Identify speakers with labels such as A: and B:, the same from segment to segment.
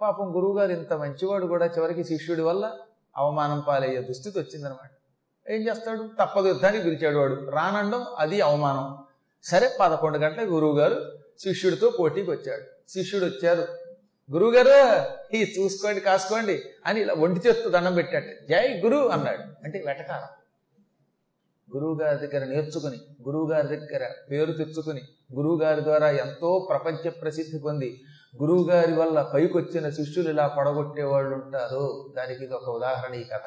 A: పాపం గురువుగారు ఇంత మంచివాడు కూడా చివరికి శిష్యుడి వల్ల అవమానం పాలయ్యే దుస్థితి వచ్చిందనమాట ఏం చేస్తాడు? తప్పదు యుద్ధానికి పిలిచాడు వాడు. రానండం అది అవమానం. సరే పదకొండు గంటల గురువుగారు శిష్యుడితో పోటీకి వచ్చాడు. శిష్యుడు వచ్చారు. గురువుగారు ఈ చూసుకోండి కాసుకోండి అని ఇలా ఒంటి చేస్తూ దండం పెట్టాడు. జై గురువు అన్నాడు. అంటే వెటకారం. గురువు గారి దగ్గర నేర్చుకుని గురువు గారి దగ్గర పేరు తెచ్చుకుని గురువుగారి ద్వారా ఎంతో ప్రపంచ ప్రసిద్ధి పొంది గురువు గారి వల్ల పైకొచ్చిన శిష్యులు ఇలా పడగొట్టే వాళ్ళు ఉంటారు. దానికి ఇది ఒక ఉదాహరణ ఈ కథ.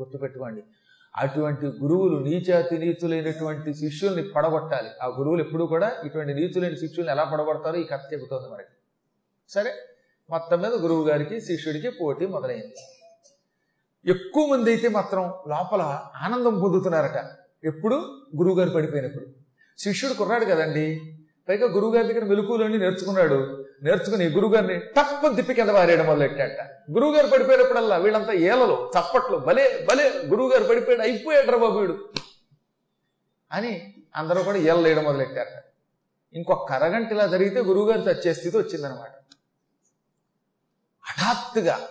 A: గుర్తుపెట్టుకోండి. అటువంటి గురువులు నీచాతి నీచులైనటువంటి శిష్యుల్ని పడగొట్టాలి. ఆ గురువులు ఎప్పుడూ కూడా ఇటువంటి నీచులైన శిష్యుల్ని ఎలా పడగొడతారో ఈ కథ చెబుతోంది మనకి. సరే? మొత్తం మీద గురువు గారికి శిష్యుడికి పోటీ మొదలైంది. ఎక్కువ మంది అయితే మాత్రం లోపల ఆనందం పొందుతున్నారట. ఎప్పుడు? గురువుగారు పడిపోయినప్పుడు. శిష్యుడు కుర్రాడు కదండి. పైగా గురువుగారి దగ్గర మెలకువలన్నీ నేర్చుకున్నాడు. నేర్చుకుని గురుగారిని తప్పని తిప్పి కింద పారేయడం మొదలెట్టాట గురువుగారు పడిపోయినప్పుడల్లా వీళ్ళంతా ఏలలు చప్పట్లు భలే భలే గురువుగారు పడిపోయాడు అయిపోయాడు బాబు వీడు. అని అందరూ కూడా ఏళ్ళు వేయడం మొదలెట్టారట. ఇంకొక అరగంట ఇలా జరిగితే గురువుగారు చచ్చే స్థితి వచ్చిందనమాట. హఠాత్తుగా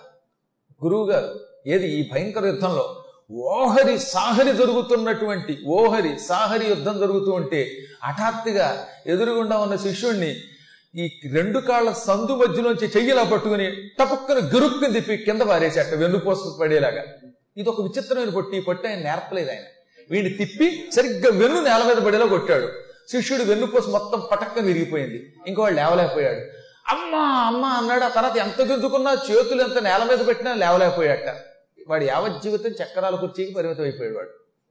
A: గురువుగారు ఏది ఈ భయంకర యుద్ధంలో ఓహరి సాహరి జరుగుతున్నటువంటి ఓహరి సాహరి యుద్ధం జరుగుతూ ఉంటే హఠాత్తుగా ఎదురుగుండా ఉన్న శిష్యుణ్ణి ఈ రెండు కాళ్ళ సందు మధ్యలోంచి చెయ్యిలా పట్టుకుని టపక్కన గరుక్కుని తిప్పి కింద పారేసేట వెన్నుపోసు పడేలాగా. ఇది ఒక విచిత్రమైన పొట్టి. పొట్టి ఆయన నేర్పలేదు ఆయన. వీడిని తిప్పి సరిగ్గా వెన్ను నేల మీద పడేలా కొట్టాడు. శిష్యుడు వెన్నుపోసు మొత్తం పటక్కన విరిగిపోయింది. ఇంకో వాళ్ళు లేవలేకపోయాడు. అమ్మా అమ్మ అన్నాడు. ఆ తర్వాత ఎంత గుంజుకున్నా చేతులు ఎంత నేల మీద పెట్టినా లేవలేకపోయాట వాడు యావత్ జీవితం చక్రాల కుర్చీకి పరిమితం అయిపోయాడు వాడు.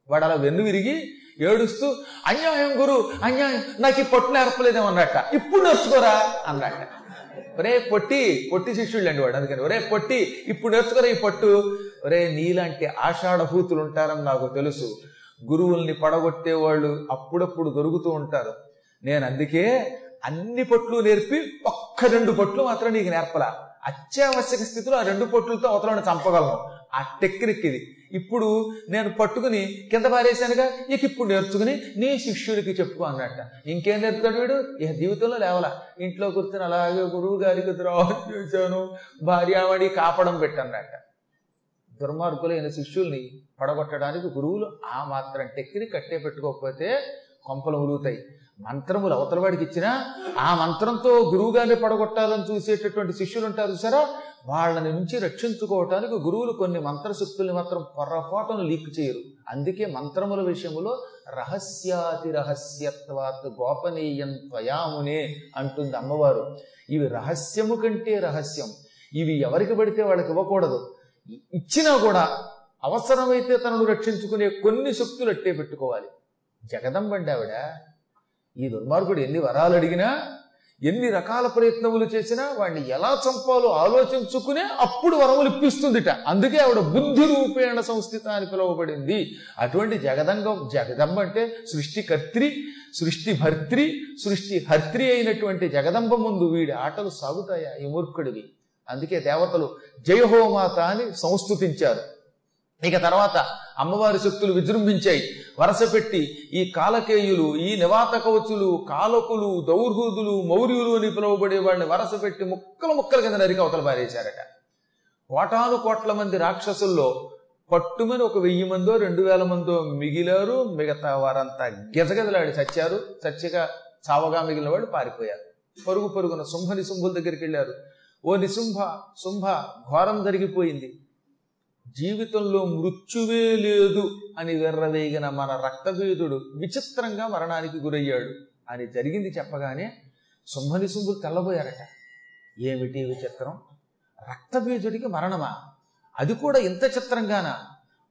A: వాడు అలా వెన్ను విరిగి ఏడుస్తూ అన్యాయం గురు అన్యాయం నాకు ఈ పొట్టు నేర్పలేదేమో అన్నట్ట ఇప్పుడు నేర్చుకోరా? అన్నట్ట ఒరే పొట్టి పొట్టి శిష్యుళ్ళు అండి వాడు అందుకని. ఒరే పొట్టి ఇప్పుడు నేర్చుకోరా ఈ పట్టు? ఒరే నీలాంటి ఆషాఢభూతులు ఉంటారని నాకు తెలుసు. గురువుల్ని పడగొట్టే వాళ్ళు అప్పుడప్పుడు దొరుకుతూ ఉంటారు. నేను అందుకే అన్ని పట్లు నేర్పి ఒక్క రెండు పట్లు మాత్రం నీకు నేర్పలా. అత్యావశ్యక స్థితిలో ఆ రెండు పొట్లతో అవతలని చంపగలను. ఆ టెక్నిక్ ఇది. ఇప్పుడు నేను పట్టుకుని కింద పారేశానుగా ఇక ఇప్పుడు నేర్చుకుని నీ శిష్యుడికి చెప్పుకో అన్నట్ట ఇంకేం నేర్పుతాడు వీడు? ఇక జీవితంలో లేవలా. ఇంట్లో కూర్చొని అలాగే గురువు గారికి ద్రోహం చేశాను భార్యావడి కాపడం పెట్టన్నట్ట దుర్మార్గులైన శిష్యుల్ని పడగొట్టడానికి గురువులు ఆ మాత్రం టెక్నిక్ కట్టే పెట్టుకోకపోతే కొంపలు ఉరుగుతాయి మంత్రములు అవతల వాడికి ఇచ్చినా ఆ మంత్రంతో గురువుగారిని పడగొట్టాలని చూసేటటువంటి శిష్యులు ఉంటారు సరే వాళ్ళని నుంచి రక్షించుకోవటానికి గురువులు కొన్ని మంత్రశక్తుల్ని మాత్రం పొరపాటును లీక్ చేయరు. అందుకే మంత్రముల విషయంలో రహస్యాతి రహస్యత్వాత్ గోపనీయం త్వయామునే అంటుంది అమ్మవారు. ఇవి రహస్యము కంటే రహస్యం. ఇవి ఎవరికి పడితే వాళ్ళకి ఇవ్వకూడదు. ఇచ్చినా కూడా అవసరమైతే తనను రక్షించుకునే కొన్ని శక్తులు అట్టే పెట్టుకోవాలి. జగదంబండి ఆవిడ ఈ దుర్మార్గుడు ఎన్ని వరాలు అడిగినా ఎన్ని రకాల ప్రయత్నములు చేసినా వాడిని ఎలా చంపాలో ఆలోచించుకునే అప్పుడు వరములు ఇప్పిస్తుందిట. అందుకే ఆవిడ బుద్ధి రూపేణ సంస్థిత అని పిలువబడింది. అటువంటి జగదంగం జగదంబ అంటే సృష్టికర్త్రి సృష్టి భర్త్రి సృష్టి హర్త్రి అయినటువంటి జగదంబ ముందు వీడి ఆటలు సాగుతాయా? ఈ మూర్ఖుడివి. అందుకే దేవతలు జయహోమాత అని సంస్థుతించారు. ఇక తర్వాత అమ్మవారి శక్తులు విజృంభించాయి. వరసపెట్టి ఈ కాలకేయులు ఈ నివాత కవచులు కాలకులు దౌర్హుదులు మౌర్యులు అని పిలువబడే వాళ్ళని వరస పెట్టి ముక్కలు ముక్కల కింద నరికి అవతల పారేశారట. కోటాను కోట్ల మంది రాక్షసుల్లో పట్టుమని ఒక వెయ్యి మందో రెండు వేల మందో మిగిలారు. మిగతా వారంతా గెజగెజలాడి చచ్చారు. చచ్చిగా చావగా మిగిలిన వాళ్ళు పారిపోయారు. పరుగు పరుగున శుంభ నిశుంభుల దగ్గరికి వెళ్ళారు. ఓ నిశుంభ శుంభ ఘోరం జరిగిపోయింది. జీవితంలో మృత్యువే లేదు అని వెర్రవేగిన మన రక్తభేదుడు విచిత్రంగా మరణానికి గురయ్యాడు. అని జరిగింది చెప్పగానే సుంభని సుంభులు తెల్లబోయారట. ఏమిటి విచిత్రం? రక్తభేదుడికి మరణమా? అది కూడా ఇంత చిత్రంగానా?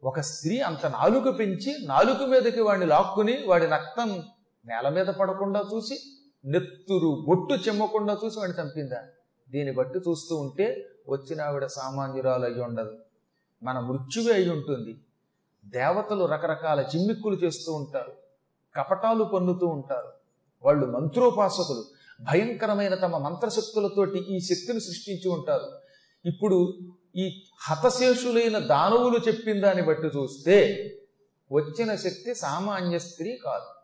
A: ఒక స్త్రీ అంత నాలుక పెంచి నాలుక మీదకి వాడిని లాక్కుని వాడి రక్తం నేల మీద పడకుండా చూసి నెత్తురు బొట్టు చెమ్మకుండా చూసి వాడిని చంపిందా? దీన్ని బట్టి చూస్తూ ఉంటే వచ్చిన ఆవిడ సామాన్యురాలు అయ్యి ఉండదు మన మృత్యువే అయి ఉంటుంది. దేవతలు రకరకాల చిమ్మిక్కులు చేస్తూ ఉంటారు. కపటాలు పన్నుతూ ఉంటారు. వాళ్ళు మంత్రోపాసకులు. భయంకరమైన తమ మంత్రశక్తులతోటి ఈ శక్తిని సృష్టించి ఉంటారు. ఇప్పుడు ఈ హతశేషులైన దానవులు చెప్పిన దాన్ని బట్టి చూస్తే వచ్చిన శక్తి సామాన్య స్త్రీ కాదు.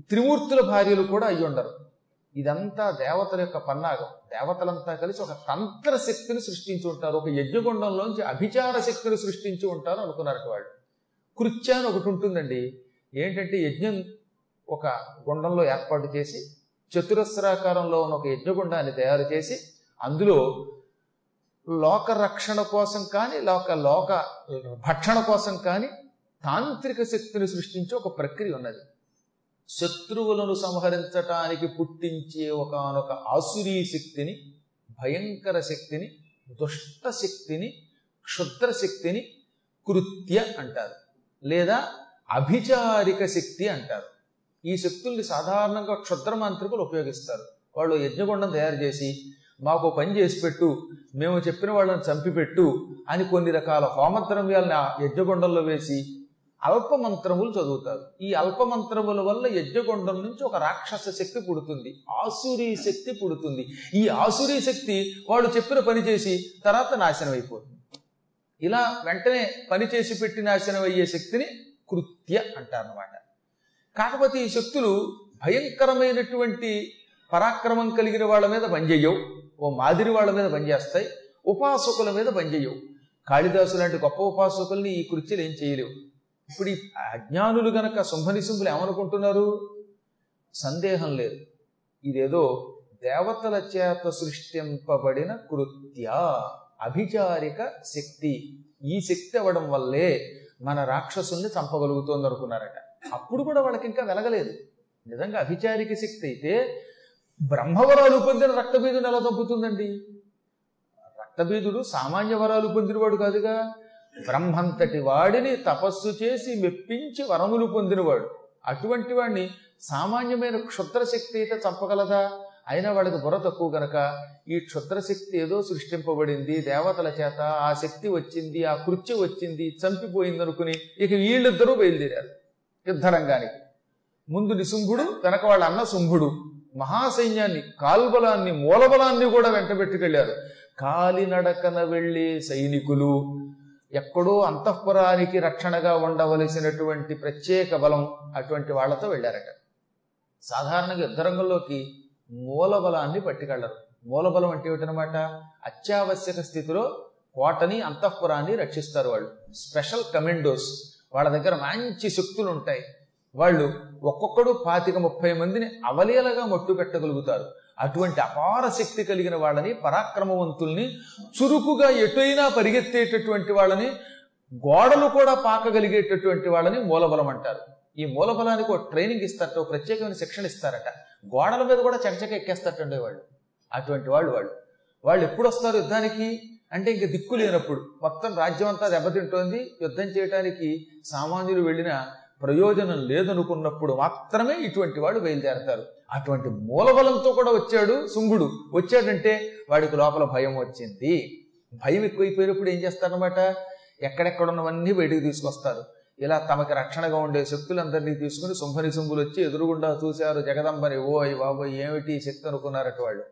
A: త్రిమూర్తుల భార్యలు కూడా అయి ఉండరు ఇదంతా దేవతల యొక్క పన్నాగం. దేవతలంతా కలిసి ఒక తంత్ర శక్తిని సృష్టించి ఉంటారు. ఒక యజ్ఞగుండంలోంచి అభిచార శక్తిని సృష్టించి ఉంటారు అనుకున్నారు వాళ్ళు. కృత్యాన్ని ఒకటి ఉంటుందండి. ఏంటంటే యజ్ఞం ఒక గుండంలో ఏర్పాటు చేసి చతురస్రాకారంలో ఉన్న ఒక యజ్ఞగుండాన్ని తయారు చేసి అందులో లోక రక్షణ కోసం కానీ లోక లోక భక్షణ కోసం కానీ తాంత్రిక శక్తిని సృష్టించే ఒక ప్రక్రియ ఉన్నది. శత్రువులను సంహరించటానికి పుట్టించే ఒకనొక ఆసురీ శక్తిని భయంకర శక్తిని దుష్ట శక్తిని క్షుద్ర శక్తిని కృత్య అంటారు. లేదా అభిచారిక శక్తి అంటారు. ఈ శక్తుల్ని సాధారణంగా క్షుద్ర మాంత్రికులు ఉపయోగిస్తారు. వాళ్ళు యజ్ఞగుండం తయారు చేసి మాకు పని చేసి పెట్టు మేము చెప్పిన వాళ్ళని చంపిపెట్టు అని కొన్ని రకాల హోమద్రవ్యాలను యజ్ఞగుండంలో వేసి అల్ప మంత్రములు చదువుతారు. ఈ అల్పమంత్రముల వల్ల యజ్ఞగుండం నుంచి ఒక రాక్షస శక్తి పుడుతుంది. ఆసురీ శక్తి పుడుతుంది. ఈ ఆసురీ శక్తి వాళ్ళు చెప్పిన పని చేసి తర్వాత నాశనం అయిపోతుంది. ఇలా వెంటనే పని చేసి పెట్టి నాశనం అయ్యే శక్తిని కృత్య అంటారన్నమాట. కాకపోతే ఈ శక్తులు భయంకరమైనటువంటి పరాక్రమం కలిగిన వాళ్ళ మీద పనిచేయవు. ఓ మాదిరి వాళ్ళ మీద పనిచేస్తాయి. ఉపాసకుల మీద పనిచేయవు. కాళిదాసు లాంటి గొప్ప ఉపాసకుల్ని ఈ కృత్యలు ఏం చేయలేవు. ఇప్పుడు ఈ అజ్ఞానులు గనక శుంభనిశుంభులు ఏమనుకుంటున్నారు? సందేహం లేదు. ఇదేదో దేవతల చేత సృష్టింపబడిన కృత్య అభిచారిక శక్తి. ఈ శక్తి అవ్వడం వల్లే మన రాక్షసుల్ని చంపగలుగుతోంది అనుకున్నారట. అప్పుడు కూడా వాళ్ళకి ఇంకా వెలగలేదు. నిజంగా అభిచారిక శక్తి అయితే బ్రహ్మవరాలు పొందిన రక్తబీజుని ఎలా చంపుతుందండి? రక్తబీజుడు సామాన్య వరాలు పొందినవాడు కాదుగా. బ్రహ్మంతటి వాడిని తపస్సు చేసి మెప్పించి వరములు పొందినవాడు. అటువంటి వాడిని సామాన్యమైన క్షుద్రశక్తి అయితే చంపగలదా? అయినా వాడికి బుర్ర తక్కువ గనక ఈ క్షుద్రశక్తి ఏదో సృష్టింపబడింది దేవతల చేత ఆ శక్తి వచ్చింది ఆ కృత్యం వచ్చింది చంపిపోయింది అనుకుని ఇక వీళ్ళిద్దరూ బయలుదేరారు యుద్ధరంగానికి. ముందు నిశుంభుడు వెనక వాళ్ళ అన్న శుంభుడు. మహాసైన్యాన్ని కాల్బలాన్ని మూలబలాన్ని కూడా వెంటబెట్టుకెళ్ళారు. కాలినడకన వెళ్ళే సైనికులు ఎక్కడో అంతఃపురానికి రక్షణగా ఉండవలసినటువంటి ప్రత్యేక బలం అటువంటి వాళ్ళతో వెళ్ళారట. సాధారణంగా యుద్ధరంగంలోకి మూలబలాన్ని పట్టుకెళ్ళరు. మూలబలం అంటే ఏమిటనమాట అత్యావశ్యక స్థితిలో కోటని అంతఃపురాన్ని రక్షిస్తారు వాళ్ళు. Special commandos. వాళ్ళ దగ్గర మంచి శక్తులు ఉంటాయి వాళ్ళు ఒక్కొక్కడు పాతిక ముప్పై మందిని అవలీలగా మట్టు పెట్టగలుగుతారు. అటువంటి అపార శక్తి కలిగిన వాళ్ళని పరాక్రమవంతుల్ని చురుకుగా ఎటైనా పరిగెత్తేటటువంటి వాళ్ళని గోడలు కూడా పాకగలిగేటటువంటి వాళ్ళని మూలబలం అంటారు. ఈ మూలబలానికి ఒక ట్రైనింగ్ ఇస్తారట ఒక ప్రత్యేకమైన శిక్షణ ఇస్తారట. గోడల మీద కూడా చకచక ఎక్కేస్తారటండి వాళ్ళు. అటువంటి వాళ్ళు వాళ్ళు. వాళ్ళు ఎప్పుడు వస్తారు యుద్ధానికి? అంటే ఇంక దిక్కు లేనప్పుడు. మొత్తం రాజ్యం అంతా దెబ్బతింటోంది. యుద్ధం చేయడానికి సామాన్యులు వెళ్ళిన ప్రయోజనం లేదనుకున్నప్పుడు మాత్రమే ఇటువంటి వాడు బయలుదేరతారు. అటువంటి మూలబలంతో కూడా వచ్చాడు శుంగుడు. వచ్చాడంటే వాడికి లోపల భయం వచ్చింది. భయం ఎక్కువైపోయినప్పుడు ఏం చేస్తారనమాట ఎక్కడెక్కడున్నవన్నీ బయటకు తీసుకొస్తారు. ఇలా తమకి రక్షణగా ఉండే శక్తులందరినీ తీసుకుని శుంభని శుంభులు వచ్చి ఎదురుగుండా చూశారు. జగదంబని ఓ అయ్యి బాబోయ్ ఏమిటి శక్తి అనుకున్నారట వాళ్ళు.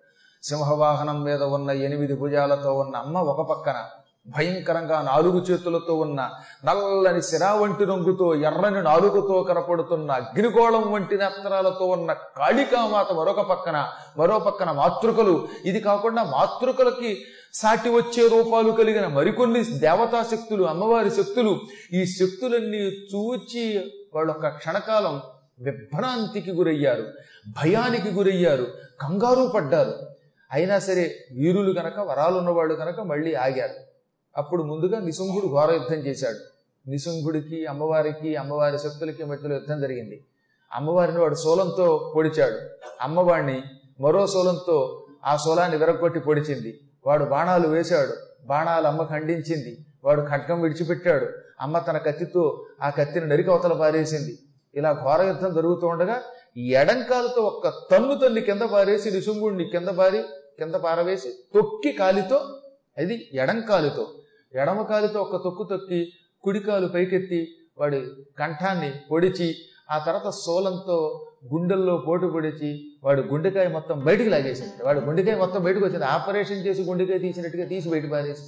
A: సింహవాహనం మీద ఉన్న ఎనిమిది భుజాలతో ఉన్న అమ్మ ఒక పక్కన భయంకరంగా నాలుగు చేతులతో ఉన్న నల్లని శిరా వంటి రంగుతో ఎర్రని నాలుగుతో కనపడుతున్న అగ్నిగోళం వంటి నేత్రాలతో ఉన్న కాళికామాత మరొక పక్కన మరో పక్కన మాతృకలు. ఇది కాకుండా మాతృకలకి సాటి వచ్చే రూపాలు కలిగిన మరికొన్ని దేవతా శక్తులు అమ్మవారి శక్తులు. ఈ శక్తులన్నీ చూచి వాళ్ళు క్షణకాలం విభ్రాంతికి గురయ్యారు భయానికి గురయ్యారు కంగారు పడ్డారు. అయినా సరే వీరులు గనక వరాలున్నవాళ్ళు కనుక మళ్ళీ ఆగారు. అప్పుడు ముందుగా నిశుంభుడు ఘోర యుద్ధం చేశాడు. నిశుంభుడికి అమ్మవారికి అమ్మవారి శక్తులకి మధ్యలో యుద్ధం జరిగింది. అమ్మవారిని వాడు శూలంతో పొడిచాడు. అమ్మవాడిని మరో సోలంతో ఆ సోలాన్ని విరగొట్టి పొడిచింది. వాడు బాణాలు వేశాడు. బాణాలు అమ్మ ఖండించింది. వాడు ఖడ్గం విడిచిపెట్టాడు. అమ్మ తన కత్తితో ఆ కత్తిని నరికి అవతల పారేసింది. ఇలా ఘోర యుద్ధం జరుగుతూ ఉండగా ఎడంకాలతో ఒక్క తన్ను తన్ని కింద పారేసి నిశుంభుడిని కింద పారి కింద పారవేసి తొక్కి కాలితో అది ఎడంకాలుతో ఎడమ కాలుతో ఒక తొక్కు తొక్కి కుడికాలు పైకెత్తి వాడి కంఠాన్ని పొడిచి ఆ తర్వాత సోలంతో గుండెల్లో పోటు పొడిచి వాడు గుండెకాయ మొత్తం బయటికి లాగేసింది. వాడు గుండెకాయ మొత్తం బయటకు వచ్చింది. ఆపరేషన్ చేసి గుండెకాయ తీసినట్టుగా తీసి బయట పారేసి